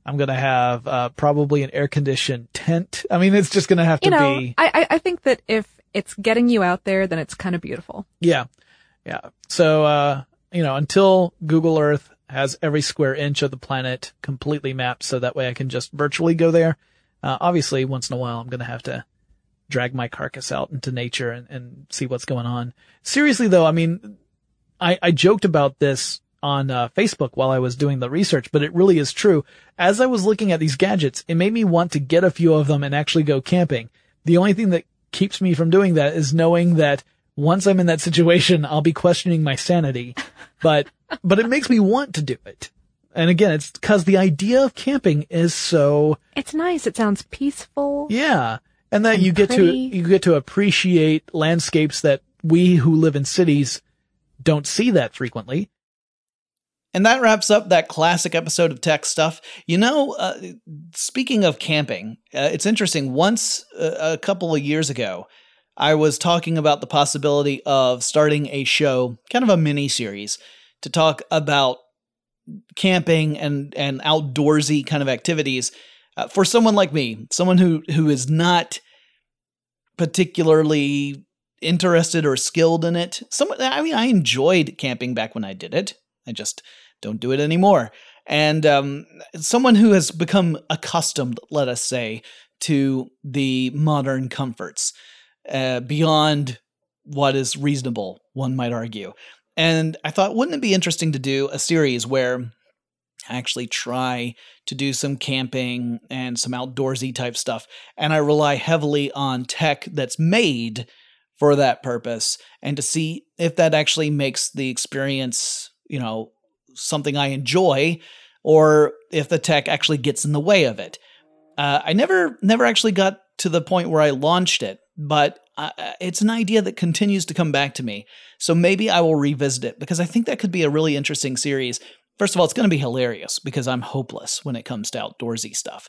I'm gonna have, uh, probably an air conditioned tent. I mean, it's just gonna have to you know, be, I, I, I think that if it's getting you out there, then it's kind of beautiful. yeah, yeah. So, uh, you know, until Google Earth has every square inch of the planet completely mapped so that way I can just virtually go there. Uh, obviously once in a while I'm gonna have to drag my carcass out into nature and, and see what's going on. Seriously though, I mean, I, I joked about this on uh, Facebook while I was doing the research, but it really is true. As I was looking at these gadgets, it made me want to get a few of them and actually go camping. The only thing that keeps me from doing that is knowing that once I'm in that situation, I'll be questioning my sanity. [LAUGHS] But, but it makes me want to do it. And again, it's because the idea of camping is so. It's nice. It sounds peaceful. Yeah. And that and you get pretty. to, you get to appreciate landscapes that we who live in cities don't see that frequently. And that wraps up that classic episode of TechStuff. You know, uh, speaking of camping, uh, it's interesting. Once uh, a couple of years ago, I was talking about the possibility of starting a show, kind of a mini series, to talk about camping and and outdoorsy kind of activities uh, for someone like me, someone who who is not particularly interested or skilled in it. Some, I mean, I enjoyed camping back when I did it. I just don't do it anymore. And um, someone who has become accustomed, let us say, to the modern comforts uh, beyond what is reasonable, one might argue. And I thought, wouldn't it be interesting to do a series where I actually try to do some camping and some outdoorsy type stuff, and I rely heavily on tech that's made for that purpose, and to see if that actually makes the experience, you know, something I enjoy, or if the tech actually gets in the way of it. Uh, I never never actually got to the point where I launched it, but uh, it's an idea that continues to come back to me. So maybe I will revisit it because I think that could be a really interesting series. First of all, it's going to be hilarious because I'm hopeless when it comes to outdoorsy stuff.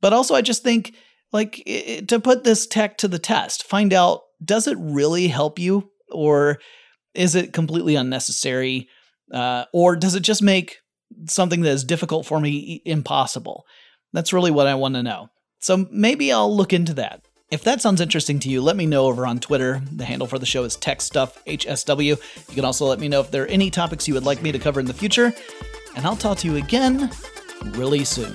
But also, I just think like it, to put this tech to the test, find out does it really help you or is it completely unnecessary? Uh, or does it just make something that is difficult for me impossible? That's really what I want to know. So maybe I'll look into that. If that sounds interesting to you, let me know over on Twitter. The handle for the show is TechStuffHSW. You can also let me know if there are any topics you would like me to cover in the future. And I'll talk to you again really soon.